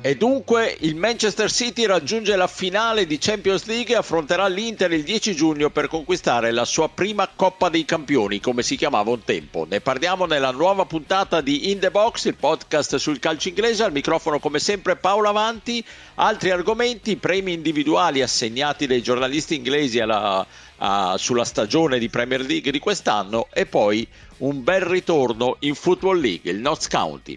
E dunque il Manchester City raggiunge la finale di Champions League e affronterà l'Inter il 10 giugno per conquistare la sua prima Coppa dei Campioni, come si chiamava un tempo. Ne parliamo nella nuova puntata di In the Box, il podcast sul calcio inglese. Al microfono come sempre Paolo Avanti. Altri argomenti, premi individuali assegnati dai giornalisti inglesi alla, a, sulla stagione di Premier League di quest'anno e poi un bel ritorno in Football League, il Notts County.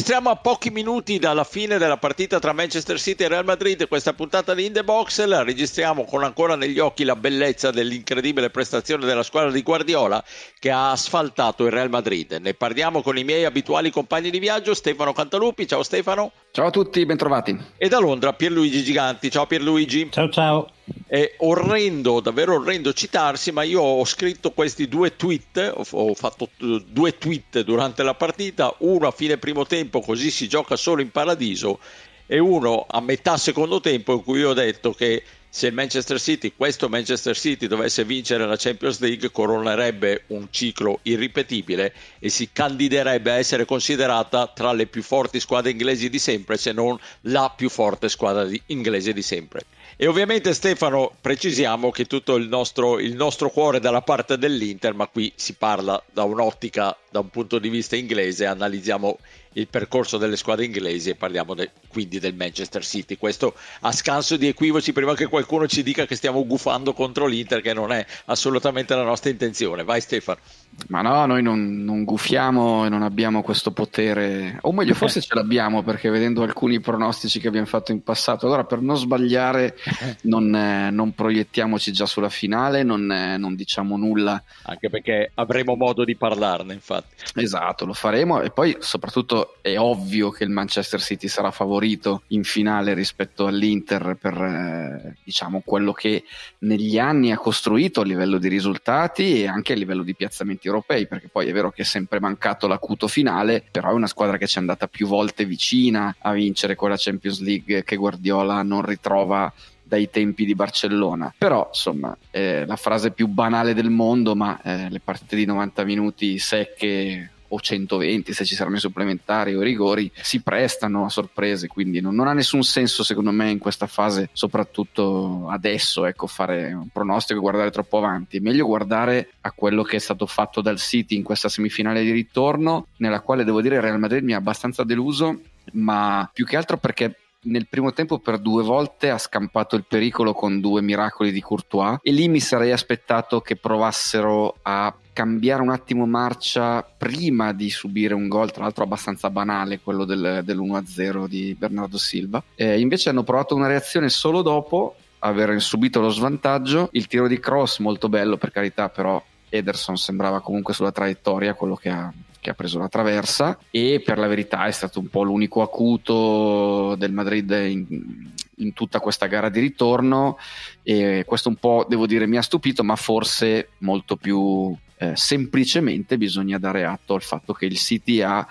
Registriamo a pochi minuti dalla fine della partita tra Manchester City e Real Madrid questa puntata di In The Box, la registriamo con ancora negli occhi la bellezza dell'incredibile prestazione della squadra di Guardiola che ha asfaltato il Real Madrid. Ne parliamo con i miei abituali compagni di viaggio, Stefano Cantalupi, ciao Stefano. Ciao a tutti, bentrovati. E da Londra Pierluigi Giganti, ciao Pierluigi. Ciao ciao. È orrendo, davvero orrendo citarsi, ma io ho scritto questi due tweet, ho fatto due tweet durante la partita, uno a fine primo tempo, così si gioca solo in paradiso, e uno a metà secondo tempo in cui ho detto che se il Manchester City, questo Manchester City, dovesse vincere la Champions League, coronerebbe un ciclo irripetibile e si candiderebbe a essere considerata tra le più forti squadre inglesi di sempre, se non la più forte squadra di, inglese di sempre. E ovviamente Stefano, precisiamo che tutto il nostro, il nostro cuore è dalla parte dell'Inter, ma qui si parla da un'ottica, da un punto di vista inglese, analizziamo il percorso delle squadre inglesi e parliamo de, quindi del Manchester City. Questo a scanso di equivoci prima che qualcuno ci dica che stiamo gufando contro l'Inter, che non è assolutamente la nostra intenzione. Vai Stefano. Ma no, noi non, non gufiamo e non abbiamo questo potere, o meglio, forse eh. ce l'abbiamo perché vedendo alcuni pronostici che abbiamo fatto in passato, allora per non sbagliare non, eh, non proiettiamoci già sulla finale, non, eh, non, diciamo nulla. Anche perché avremo modo di parlarne, infatti. Esatto, lo faremo e poi soprattutto è ovvio che il Manchester City sarà favorito in finale rispetto all'Inter per eh, diciamo quello che negli anni ha costruito a livello di risultati e anche a livello di piazzamenti europei, perché poi è vero che è sempre mancato l'acuto finale, però è una squadra che ci è andata più volte vicina a vincere quella Champions League che Guardiola non ritrova dai tempi di Barcellona. Però, insomma, è la frase più banale del mondo, ma eh, le partite di 90 minuti secche o 120 se ci saranno i supplementari o i rigori si prestano a sorprese quindi non, non, ha nessun senso secondo me in questa fase soprattutto adesso ecco fare un pronostico e guardare troppo avanti. È meglio guardare a quello che è stato fatto dal City in questa semifinale di ritorno nella quale devo dire Real Madrid mi ha abbastanza deluso ma più che altro perché nel primo tempo per due volte ha scampato il pericolo con due miracoli di Courtois e lì mi sarei aspettato che provassero a cambiare un attimo marcia prima di subire un gol, tra l'altro abbastanza banale, quello del, dell'1-0 di Bernardo Silva. Eh, invece hanno provato una reazione solo dopo aver subito lo svantaggio, il tiro di cross molto bello per carità, però Ederson sembrava comunque sulla traiettoria quello che ha, che ha, preso la traversa. E per la verità è stato un po' l'unico acuto del Madrid in, in tutta questa gara di ritorno. E questo un po' devo dire mi ha stupito ma forse molto più eh, semplicemente bisogna dare atto al fatto che il City ha,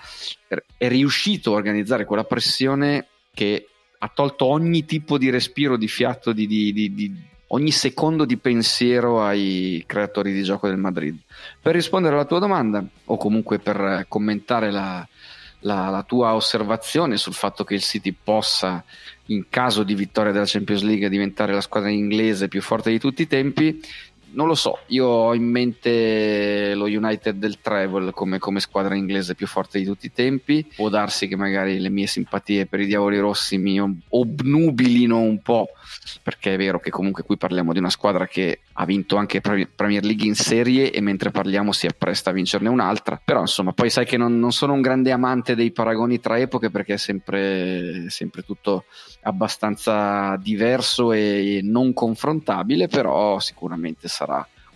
è riuscito a organizzare quella pressione che ha tolto ogni tipo di respiro, di fiato, di, di, di, di ogni secondo di pensiero ai creatori di gioco del Madrid. Per rispondere alla tua domanda, o comunque per commentare la, la, la, tua osservazione sul fatto che il City possa, in caso di vittoria della Champions League, diventare la squadra inglese più forte di tutti i tempi, non lo so, io ho in mente lo United del Travel come, come, squadra inglese più forte di tutti i tempi. Può darsi che magari le mie simpatie per i Diavoli Rossi mi obnubilino un po', perché è vero che comunque qui parliamo di una squadra che ha vinto anche Premier League in serie e mentre parliamo si appresta a vincerne un'altra. Però insomma, poi sai che non, non sono un grande amante dei paragoni tra epoche perché è sempre, sempre tutto abbastanza diverso e non confrontabile, però sicuramente sarà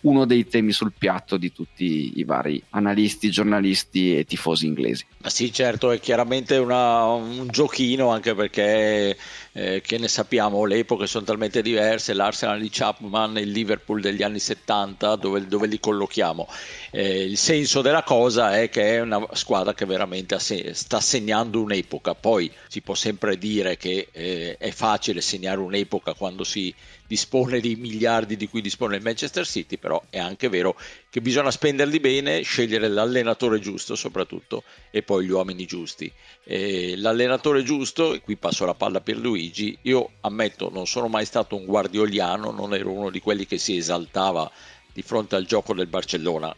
uno dei temi sul piatto di tutti i vari analisti, giornalisti e tifosi inglesi. Ma sì, certo, è chiaramente una, un giochino anche perché eh, che ne sappiamo, le epoche sono talmente diverse, l'Arsenal di Chapman il Liverpool degli anni 70, dove, dove li collochiamo. Eh, il senso della cosa è che è una squadra che veramente sta segnando un'epoca, poi si può sempre dire che eh, è facile segnare un'epoca quando si dispone dei miliardi di cui dispone il Manchester City, però è anche vero che bisogna spenderli bene, scegliere l'allenatore giusto soprattutto e poi gli uomini giusti. E l'allenatore giusto, e qui passo la palla per Luigi, io ammetto non sono mai stato un guardioliano, non ero uno di quelli che si esaltava di fronte al gioco del Barcellona,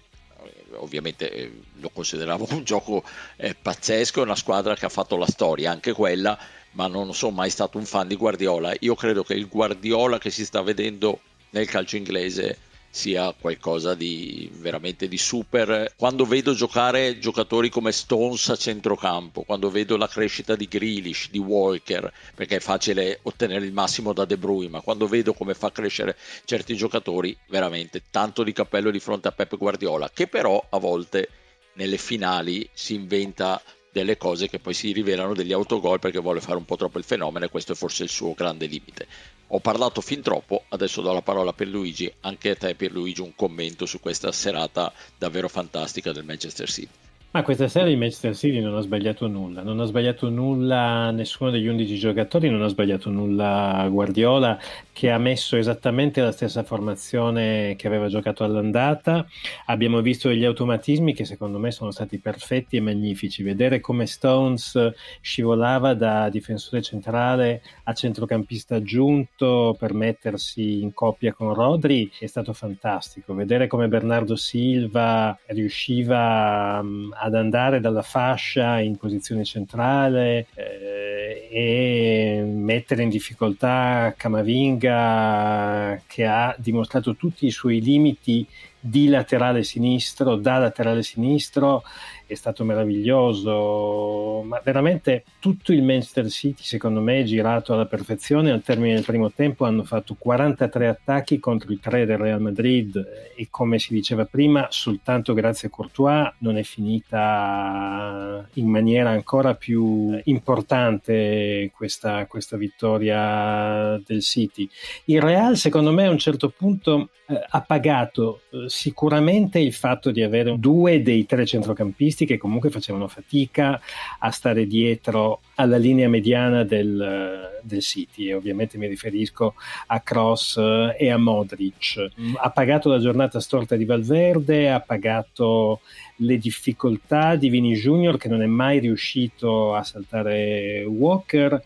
ovviamente eh, lo consideravo un gioco eh, pazzesco, una squadra che ha fatto la storia, anche quella, ma non sono mai stato un fan di Guardiola. Io credo che il Guardiola che si sta vedendo nel calcio inglese sia qualcosa di veramente di super. Quando vedo giocare giocatori come Stones a centrocampo, quando vedo la crescita di Grealish, di Walker, perché è facile ottenere il massimo da De Bruyne, ma quando vedo come fa crescere certi giocatori, veramente tanto di cappello di fronte a Pep Guardiola, che però a volte nelle finali si inventa delle cose che poi si rivelano degli autogol perché vuole fare un po' troppo il fenomeno e questo è forse il suo grande limite. Ho parlato fin troppo, adesso do la parola per Luigi, anche a te per Luigi un commento su questa serata davvero fantastica del Manchester City. Ma questa sera il Manchester City non ha sbagliato nulla, non ha sbagliato nulla nessuno degli 11 giocatori, non ha sbagliato nulla Guardiola che ha messo esattamente la stessa formazione che aveva giocato all'andata. Abbiamo visto degli automatismi che secondo me sono stati perfetti e magnifici. Vedere come Stones scivolava da difensore centrale a centrocampista aggiunto per mettersi in coppia con Rodri è stato fantastico. Vedere come Bernardo Silva riusciva mm, ad andare dalla fascia in posizione centrale eh, e mettere in difficoltà Camavinga che ha dimostrato tutti i suoi limiti di laterale sinistro, da laterale sinistro è stato meraviglioso, ma veramente tutto il Manchester City secondo me è girato alla perfezione, al termine del primo tempo hanno fatto 43 attacchi contro i 3 del Real Madrid e come si diceva prima soltanto grazie a Courtois non è finita in maniera ancora più importante questa, questa vittoria del City. Il Real secondo me a un certo punto eh, ha pagato eh, sicuramente il fatto di avere due dei tre centrocampisti che comunque facevano fatica a stare dietro alla linea mediana del, del City e ovviamente mi riferisco a Cross e a Modric. Mm. Ha pagato la giornata storta di Valverde, ha pagato le difficoltà di Vini Junior che non è mai riuscito a saltare Walker eh,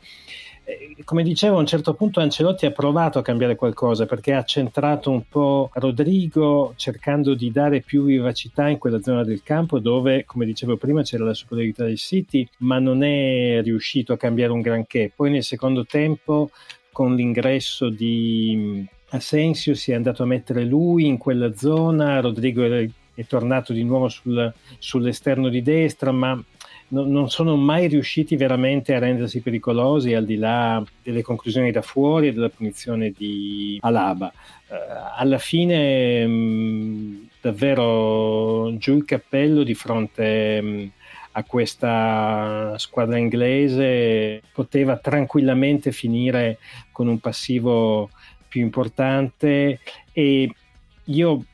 come dicevo, a un certo punto Ancelotti ha provato a cambiare qualcosa perché ha centrato un po' Rodrigo cercando di dare più vivacità in quella zona del campo dove, come dicevo prima, c'era la superiorità del City, ma non è riuscito a cambiare un granché. Poi nel secondo tempo, con l'ingresso di Asensio, si è andato a mettere lui in quella zona, Rodrigo è, è tornato di nuovo sul, sull'esterno di destra, ma no, non sono mai riusciti veramente a rendersi pericolosi al di là delle conclusioni da fuori e della punizione di Alaba. Uh, alla fine mh, mm, davvero giù il cappello di fronte mh, mm, a questa squadra inglese poteva tranquillamente finire con un passivo più importante e io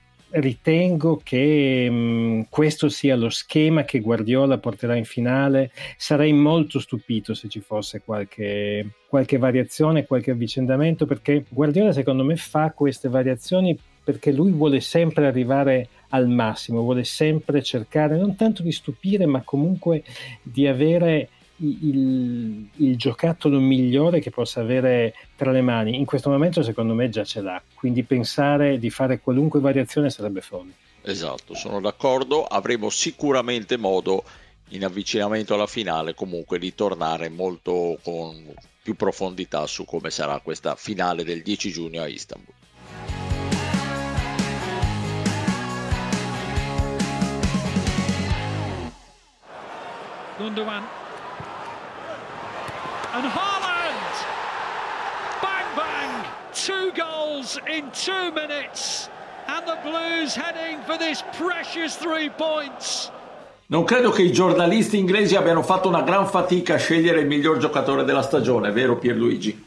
ritengo che mh, mm, questo sia lo schema che Guardiola porterà in finale. Sarei molto stupito se ci fosse qualche, qualche variazione, qualche avvicendamento, perché Guardiola secondo me fa queste variazioni perché lui vuole sempre arrivare al massimo, vuole sempre cercare non tanto di stupire, ma comunque di avere il, il, giocattolo migliore che possa avere tra le mani. In questo momento, secondo me, già ce l'ha. Quindi pensare di fare qualunque variazione sarebbe folle. Esatto, sono d'accordo. Avremo sicuramente modo in avvicinamento alla finale comunque di tornare molto con più profondità su come sarà questa finale del 10 giugno a Istanbul. Gundogan and Haaland! Bang bang! Two goals in two minutes. and the Blues heading for this precious three points. Non credo che i giornalisti inglesi abbiano fatto una gran fatica a scegliere il miglior giocatore della stagione, vero Pierluigi?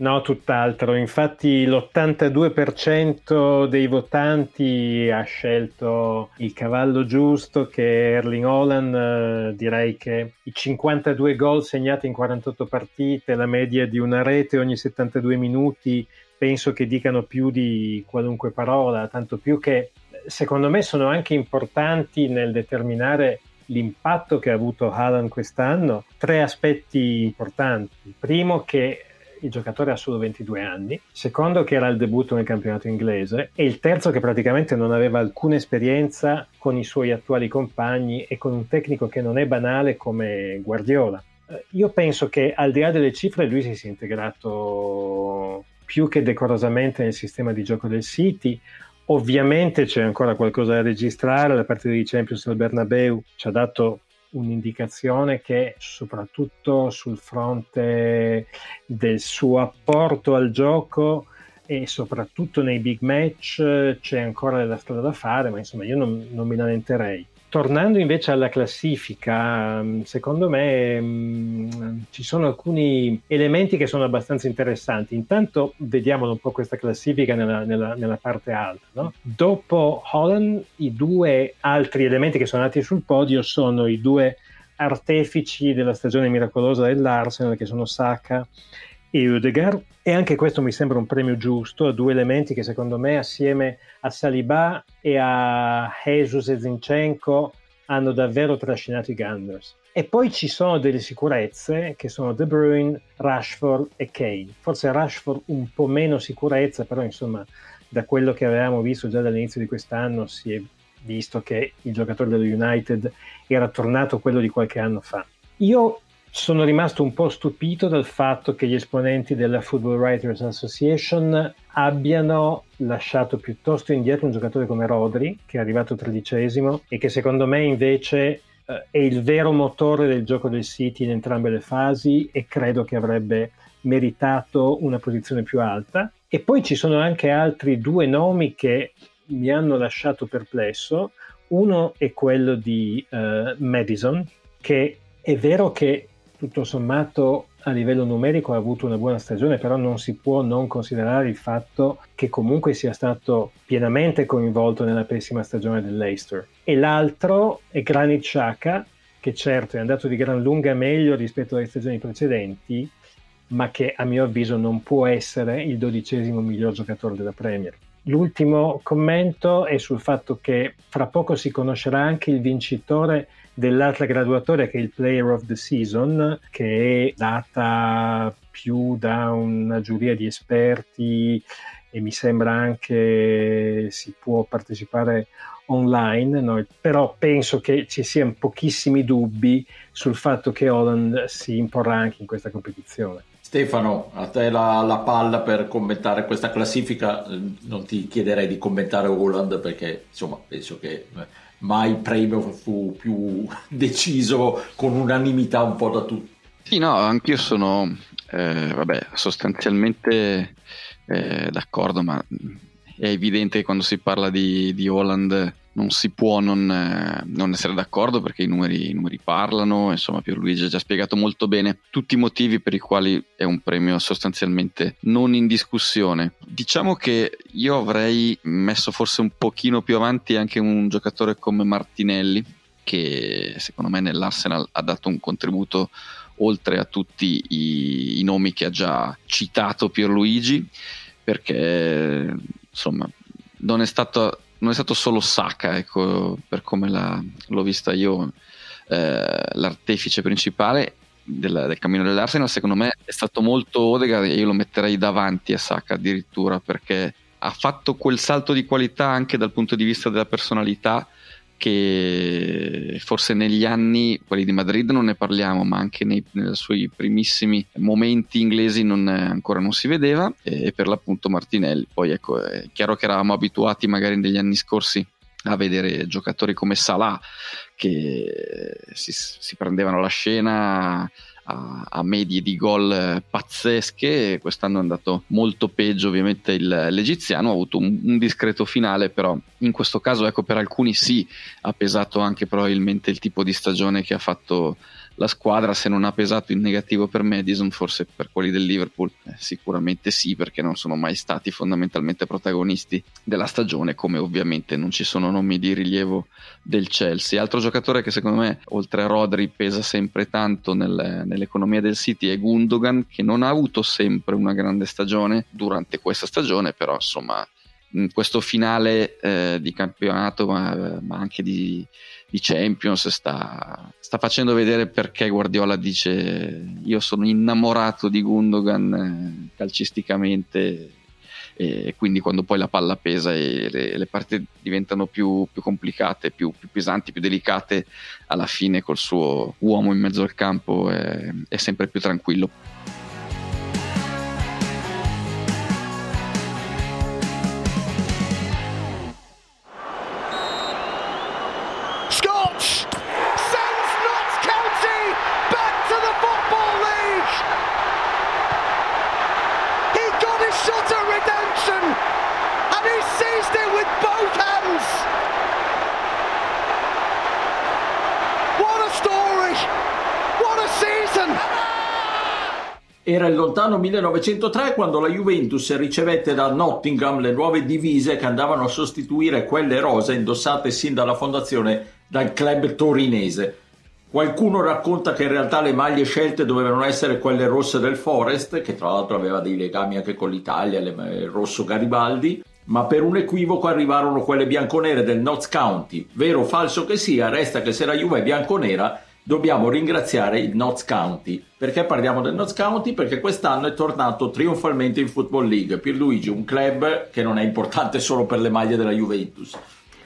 No, tutt'altro. Infatti l'82% dei votanti ha scelto il cavallo giusto che Erling Holland. Eh, direi che i 52 gol segnati in 48 partite, la media di una rete ogni 72 minuti, penso che dicano più di qualunque parola, tanto più che secondo me sono anche importanti nel determinare l'impatto che ha avuto Haaland quest'anno. Tre aspetti importanti. Primo che il giocatore ha solo 22 anni, secondo che era il debutto nel campionato inglese e il terzo che praticamente non aveva alcuna esperienza con i suoi attuali compagni e con un tecnico che non è banale come Guardiola. Eh, io penso che al di là delle cifre lui si sia integrato più che decorosamente nel sistema di gioco del City. Ovviamente c'è ancora qualcosa da registrare, la partita di Champions del Bernabeu ci ha dato un'indicazione che soprattutto sul fronte del suo apporto al gioco e soprattutto nei big match c'è ancora della strada da fare, ma insomma io non, non mi lamenterei. Tornando invece alla classifica, mm, secondo me mh, mm, ci sono alcuni elementi che sono abbastanza interessanti. Intanto vediamo un po' questa classifica nella, nella, nella parte alta. No? Dopo Holland, i due altri elementi che sono nati sul podio sono i due artefici della stagione miracolosa dell'Arsenal, che sono Saka e Odegaard e anche questo mi sembra un premio giusto a due elementi che secondo me assieme a Saliba e a Jesus e Zinchenko hanno davvero trascinato i Gunners. E poi ci sono delle sicurezze che sono De Bruyne, Rashford e Kane. Forse Rashford un po' meno sicurezza, però insomma da quello che avevamo visto già dall'inizio di quest'anno si è visto che il giocatore dello United era tornato quello di qualche anno fa. Io sono rimasto un po' stupito dal fatto che gli esponenti della Football Writers Association abbiano lasciato piuttosto indietro un giocatore come Rodri, che è arrivato tredicesimo e che secondo me invece eh, è il vero motore del gioco del City in entrambe le fasi e credo che avrebbe meritato una posizione più alta. E poi ci sono anche altri due nomi che mi hanno lasciato perplesso. Uno è quello di uh, Madison, che è vero che tutto sommato a livello numerico ha avuto una buona stagione, però non si può non considerare il fatto che comunque sia stato pienamente coinvolto nella pessima stagione del Leicester. E l'altro è Granit Xhaka, che certo è andato di gran lunga meglio rispetto alle stagioni precedenti, ma che a mio avviso non può essere il dodicesimo miglior giocatore della Premier. L'ultimo commento è sul fatto che fra poco si conoscerà anche il vincitore dell'altra graduatoria che è il Player of the Season, che è data più da una giuria di esperti e mi sembra anche si può partecipare online, no? però penso che ci siano pochissimi dubbi sul fatto che Holland si imporrà anche in questa competizione. Stefano, a te la, la, palla per commentare questa classifica, non ti chiederei di commentare Holland perché insomma penso che mai premio fu più deciso con unanimità un po' da tutti. Sì, no, anch'io sono eh, vabbè, sostanzialmente eh, d'accordo, ma è evidente che quando si parla di, di Holland non si può non, eh, non essere d'accordo perché i numeri, i numeri, parlano, insomma Pierluigi ha già spiegato molto bene tutti i motivi per i quali è un premio sostanzialmente non in discussione. Diciamo che io avrei messo forse un pochino più avanti anche un giocatore come Martinelli che secondo me nell'Arsenal ha dato un contributo oltre a tutti i, i nomi che ha già citato Pierluigi perché insomma non è stato non è stato solo Saka, ecco, per come la, l'ho vista io, eh, l'artefice principale del, del, cammino dell'Arsenal, secondo me è stato molto Odegaard e io lo metterei davanti a Saka addirittura perché ha fatto quel salto di qualità anche dal punto di vista della personalità che forse negli anni, quelli di Madrid non ne parliamo, ma anche nei, nei suoi primissimi momenti inglesi non, ancora non si vedeva, e, e, per l'appunto Martinelli. Poi ecco, è chiaro che eravamo abituati magari negli anni scorsi a vedere giocatori come Salah che si, si prendevano la scena a, a, medie di gol pazzesche. Quest'anno è andato molto peggio, ovviamente il, l'egiziano ha avuto un, un, discreto finale, però in questo caso, ecco, per alcuni sì, ha pesato anche probabilmente il tipo di stagione che ha fatto la squadra se non ha pesato in negativo per Madison, forse per quelli del Liverpool eh, sicuramente sì, perché non sono mai stati fondamentalmente protagonisti della stagione, come ovviamente non ci sono nomi di rilievo del Chelsea. Altro giocatore che secondo me, oltre a Rodri, pesa sempre tanto nel, nell'economia del City è Gundogan, che non ha avuto sempre una grande stagione durante questa stagione, però insomma in questo finale eh, di campionato, ma, ma anche di, di Champions, sta, sta, facendo vedere perché Guardiola dice io sono innamorato di Gundogan eh, calcisticamente e quindi quando poi la palla pesa e le, le partite diventano più, più complicate, più, più, pesanti, più delicate, alla fine col suo uomo in mezzo al campo è, è sempre più tranquillo. Lontano 1903 quando la Juventus ricevette da Nottingham le nuove divise che andavano a sostituire quelle rose indossate sin dalla fondazione dal club torinese. Qualcuno racconta che in realtà le maglie scelte dovevano essere quelle rosse del Forest, che tra l'altro aveva dei legami anche con l'Italia, il rosso Garibaldi, ma per un equivoco arrivarono quelle bianconere del Notts County. Vero o falso che sia, resta che se la Juve è bianconera dobbiamo ringraziare il Notts County. Perché parliamo del Notts County? Perché quest'anno è tornato trionfalmente in Football League. Pierluigi, un club che non è importante solo per le maglie della Juventus.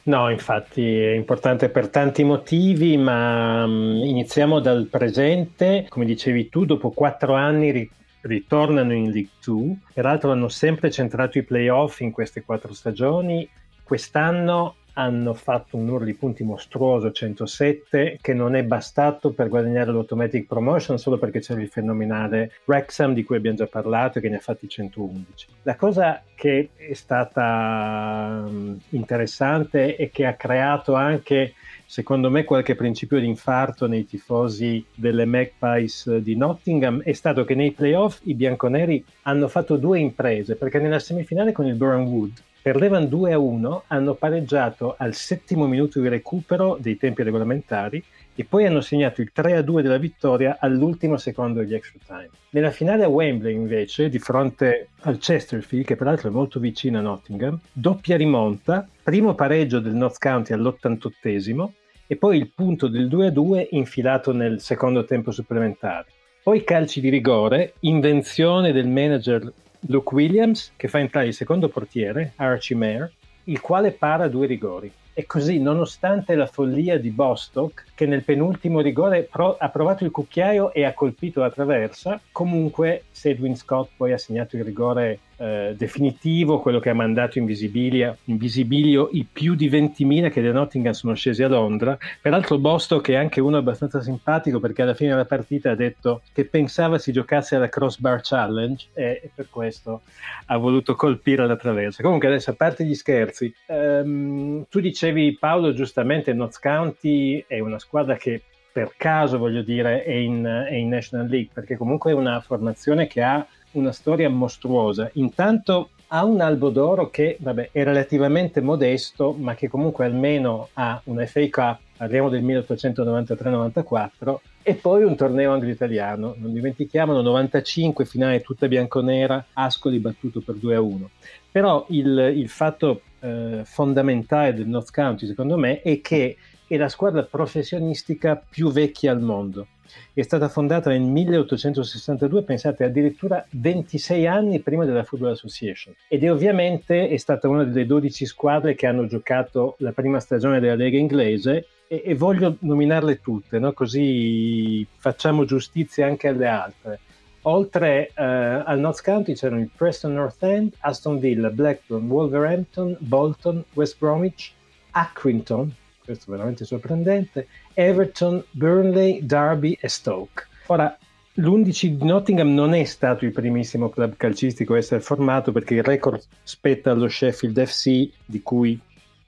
No, infatti è importante per tanti motivi, ma um, iniziamo dal presente. Come dicevi tu, dopo quattro anni ri- ritornano in League 2. Peraltro hanno sempre centrato i playoff in queste quattro stagioni. Quest'anno hanno fatto un numero di punti mostruoso 107 che non è bastato per guadagnare l'automatic promotion solo perché c'era il fenomenale Wrexham di cui abbiamo già parlato e che ne ha fatti 111 la cosa che è stata um, interessante e che ha creato anche secondo me qualche principio di infarto nei tifosi delle Magpies di Nottingham è stato che nei playoff i bianconeri hanno fatto due imprese perché nella semifinale con il Burn Wood Perdevano 2 a 1, hanno pareggiato al settimo minuto di recupero dei tempi regolamentari e poi hanno segnato il 3 a 2 della vittoria all'ultimo secondo degli extra time. Nella finale a Wembley, invece, di fronte al Chesterfield, che peraltro è molto vicino a Nottingham, doppia rimonta, primo pareggio del North County all'88 e poi il punto del 2 a 2 infilato nel secondo tempo supplementare. Poi calci di rigore, invenzione del manager Luke Williams che fa entrare il secondo portiere, Archie Mayer, il quale para due rigori. E così, nonostante la follia di Bostock, che nel penultimo rigore pro- ha provato il cucchiaio e ha colpito la traversa, comunque Sedwin Scott poi ha segnato il rigore eh, definitivo, quello che ha mandato in visibilio, in visibilio i più di 20.000 che da Nottingham sono scesi a Londra. Peraltro Bostock è anche uno abbastanza simpatico perché alla fine della partita ha detto che pensava si giocasse alla Crossbar Challenge e, e per questo ha voluto colpire la traversa. Comunque adesso a parte gli scherzi, ehm, tu dicevi Paolo giustamente Notts County è una squadra che per caso voglio dire è in, è in National League perché comunque è una formazione che ha una storia mostruosa. Intanto ha un albo d'oro che vabbè, è relativamente modesto, ma che comunque almeno ha una FA Cup, parliamo del 1893-94, e poi un torneo anglo-italiano. Non dimentichiamolo, 95, finale tutta bianconera, Ascoli battuto per 2-1. Però il, il fatto eh, fondamentale del North County, secondo me, è che è la squadra professionistica più vecchia al mondo è stata fondata nel 1862, pensate addirittura 26 anni prima della Football Association ed è ovviamente è stata una delle 12 squadre che hanno giocato la prima stagione della Lega inglese e, e voglio nominarle tutte, no? così facciamo giustizia anche alle altre. Oltre eh, al North County c'erano il Preston North End, Aston Villa, Blackburn, Wolverhampton, Bolton, West Bromwich, Accrington, questo è veramente sorprendente, Everton, Burnley, Derby e Stoke. Ora, l'11 di Nottingham non è stato il primissimo club calcistico a essere formato perché il record spetta allo Sheffield FC, di cui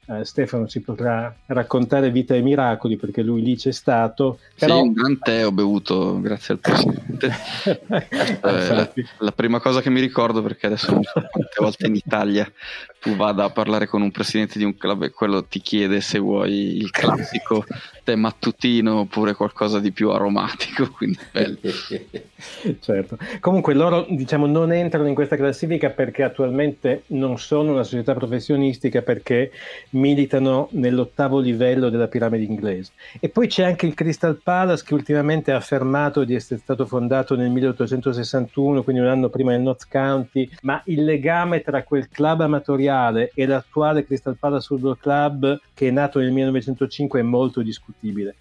eh, Stefano ci potrà raccontare vita e miracoli perché lui lì c'è stato. Però... Sì, un tè ho bevuto grazie al presidente. eh, la, la, prima cosa che mi ricordo perché adesso non so quante volte in Italia tu vada a parlare con un presidente di un club e quello ti chiede se vuoi il classico tè mattutino oppure qualcosa di più aromatico, quindi bello. certo. Comunque loro diciamo non entrano in questa classifica perché attualmente non sono una società professionistica perché militano nell'ottavo livello della piramide inglese. E poi c'è anche il Crystal Palace che ultimamente ha affermato di essere stato fondato nel 1861, quindi un anno prima del North County, ma il legame tra quel club amatoriale e l'attuale Crystal Palace Football Club che è nato nel 1905 è molto discutibile.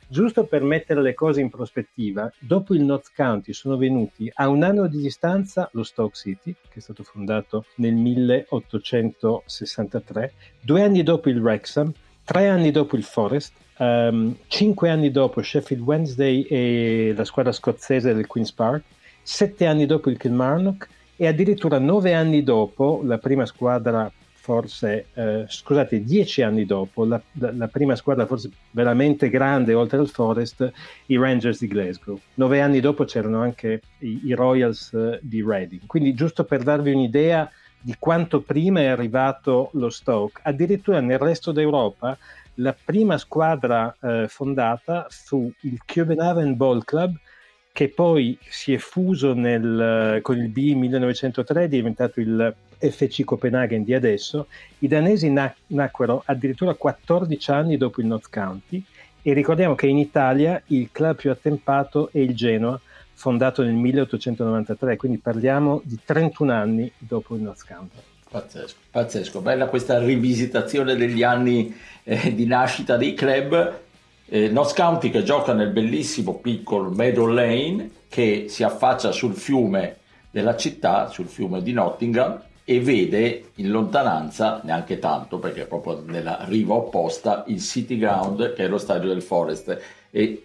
Giusto per mettere le cose in prospettiva, dopo il North County sono venuti a un anno di distanza lo Stoke City, che è stato fondato nel 1863, due anni dopo il Wrexham, tre anni dopo il Forest, um, cinque anni dopo Sheffield Wednesday e la squadra scozzese del Queen's Park, sette anni dopo il Kilmarnock e addirittura nove anni dopo la prima squadra forse, eh, scusate, dieci anni dopo, la, la, prima squadra forse veramente grande oltre al Forest, i Rangers di Glasgow. Nove anni dopo c'erano anche i, i Royals eh, di Reading. Quindi giusto per darvi un'idea di quanto prima è arrivato lo Stoke, addirittura nel resto d'Europa la prima squadra eh, fondata fu il Copenhagen Ball Club che poi si è fuso nel, con il B 1903 è diventato il FC Copenaghen di adesso, i danesi nac- nacquero addirittura 14 anni dopo il North County e ricordiamo che in Italia il club più attempato è il Genoa, fondato nel 1893, quindi parliamo di 31 anni dopo il North County. Pazzesco, pazzesco, bella questa rivisitazione degli anni eh, di nascita dei club. Eh, North County che gioca nel bellissimo piccolo Meadow Lane che si affaccia sul fiume della città, sul fiume di Nottingham, e vede in lontananza, neanche tanto perché proprio nella riva opposta, il City Ground che è lo stadio del Forest e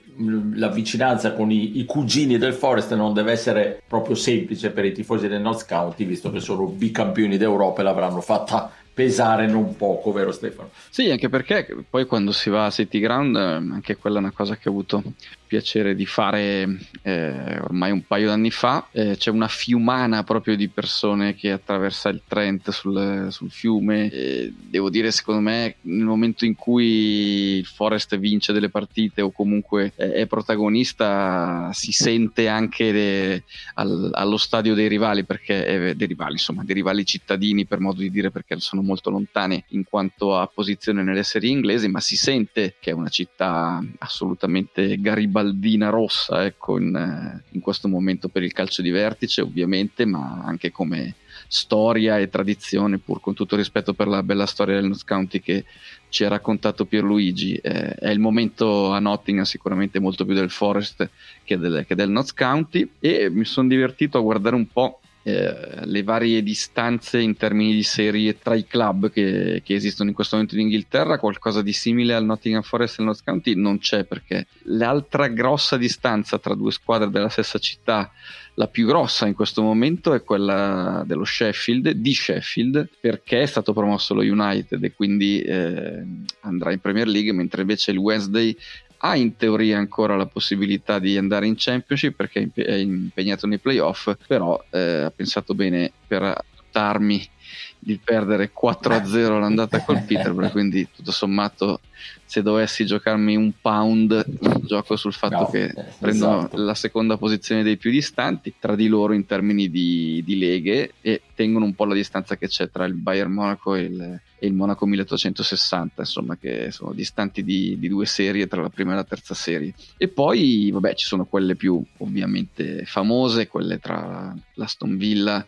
la vicinanza con i, i, cugini del Forest non deve essere proprio semplice per i tifosi del North County visto che sono bicampioni d'Europa e l'avranno fatta pesare non poco, vero Stefano? Sì, anche perché poi quando si va a City Ground, eh, anche quella è una cosa che ho avuto piacere di fare eh, ormai un paio d'anni fa. Eh, c'è una fiumana proprio di persone che attraversa il Trent sul, sul fiume. E devo dire, secondo me, nel momento in cui il Forest vince delle partite o comunque è protagonista, si sente anche de, al, allo stadio dei rivali, perché è, dei rivali, insomma, dei rivali cittadini per modo di dire, perché sono molto lontani in quanto a posizione nelle serie inglesi, ma si sente che è una città assolutamente garibaldi baldina rossa ecco, in, eh, in, questo momento per il calcio di vertice ovviamente, ma anche come storia e tradizione, pur con tutto rispetto per la bella storia del North County che ci ha raccontato Pierluigi. Eh, è il momento a Nottingham sicuramente molto più del Forest che del, che del North County e mi sono divertito a guardare un po' Eh, le varie distanze in termini di serie tra i club che, che, esistono in questo momento in Inghilterra, qualcosa di simile al Nottingham Forest e al North County? Non c'è perché l'altra grossa distanza tra due squadre della stessa città, la più grossa in questo momento è quella dello Sheffield, di Sheffield, perché è stato promosso lo United e quindi eh, andrà in Premier League, mentre invece il Wednesday ha in teoria ancora la possibilità di andare in Championship perché è impegnato nei playoff, però eh, ha pensato bene per adottarmi di perdere 4-0 l'andata col Peterborough, quindi tutto sommato se dovessi giocarmi un pound gioco sul fatto no, che eh, prendo esatto. la seconda posizione dei più distanti tra di loro in termini di, di leghe e tengono un po' la distanza che c'è tra il Bayern Monaco e il, e il Monaco 1860, insomma, che sono distanti di, di, due serie tra la prima e la terza serie. E poi, vabbè, ci sono quelle più ovviamente famose, quelle tra l'Aston Villa,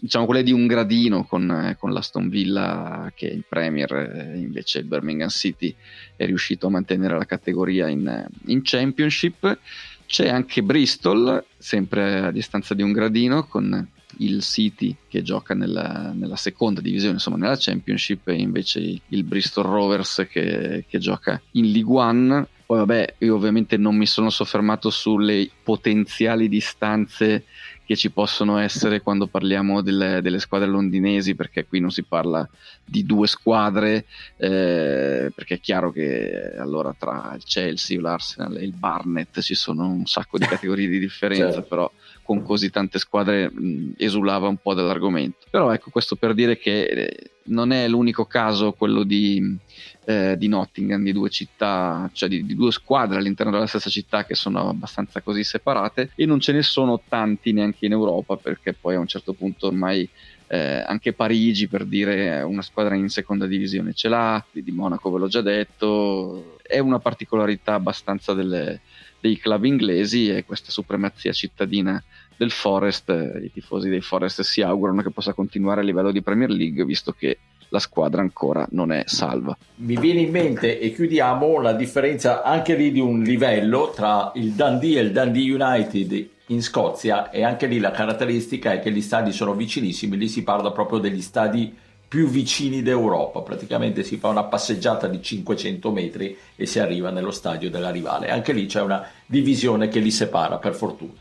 diciamo quelle di un gradino con, con l'Aston Villa che è in Premier, invece il Birmingham City è riuscito a mantenere la categoria in, in Championship. C'è anche Bristol, sempre a distanza di un gradino, con il City che gioca nella, nella, seconda divisione, insomma nella Championship, e invece il Bristol Rovers che, che gioca in League One. Poi vabbè, io ovviamente non mi sono soffermato sulle potenziali distanze che ci possono essere quando parliamo delle, delle squadre londinesi, perché qui non si parla di due squadre, eh, perché è chiaro che allora tra il Chelsea, l'Arsenal e il Barnet ci sono un sacco di categorie di differenza, certo. però con così tante squadre mh, esulava un po' dell'argomento. Però ecco questo per dire che eh, non è l'unico caso quello di, eh, di Nottingham, di due città, cioè di, di, due squadre all'interno della stessa città che sono abbastanza così separate e non ce ne sono tanti neanche in Europa perché poi a un certo punto ormai eh, anche Parigi per dire una squadra in seconda divisione ce l'ha, di Monaco ve l'ho già detto, è una particolarità abbastanza delle, dei club inglesi e questa supremazia cittadina del Forest, i tifosi dei Forest si augurano che possa continuare a livello di Premier League visto che la squadra ancora non è salva. Mi viene in mente e chiudiamo la differenza anche lì di un livello tra il Dundee e il Dundee United in Scozia e anche lì la caratteristica è che gli stadi sono vicinissimi, lì si parla proprio degli stadi più vicini d'Europa, praticamente si fa una passeggiata di 500 metri e si arriva nello stadio della rivale. Anche lì c'è una divisione che li separa, per fortuna.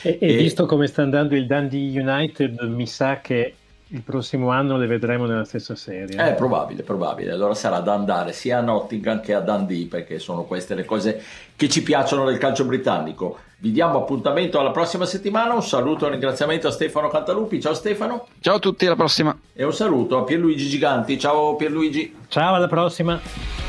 E, e visto come sta andando il Dundee United, mi sa che il prossimo anno le vedremo nella stessa serie. È probabile, probabile. Allora sarà da andare sia a Nottingham che a Dundee, perché sono queste le cose che ci piacciono del calcio britannico. Vi diamo appuntamento alla prossima settimana. Un saluto e un ringraziamento a Stefano Cantalupi. Ciao Stefano. Ciao a tutti, alla prossima. E un saluto a Pierluigi Giganti. Ciao Pierluigi. Ciao, alla prossima.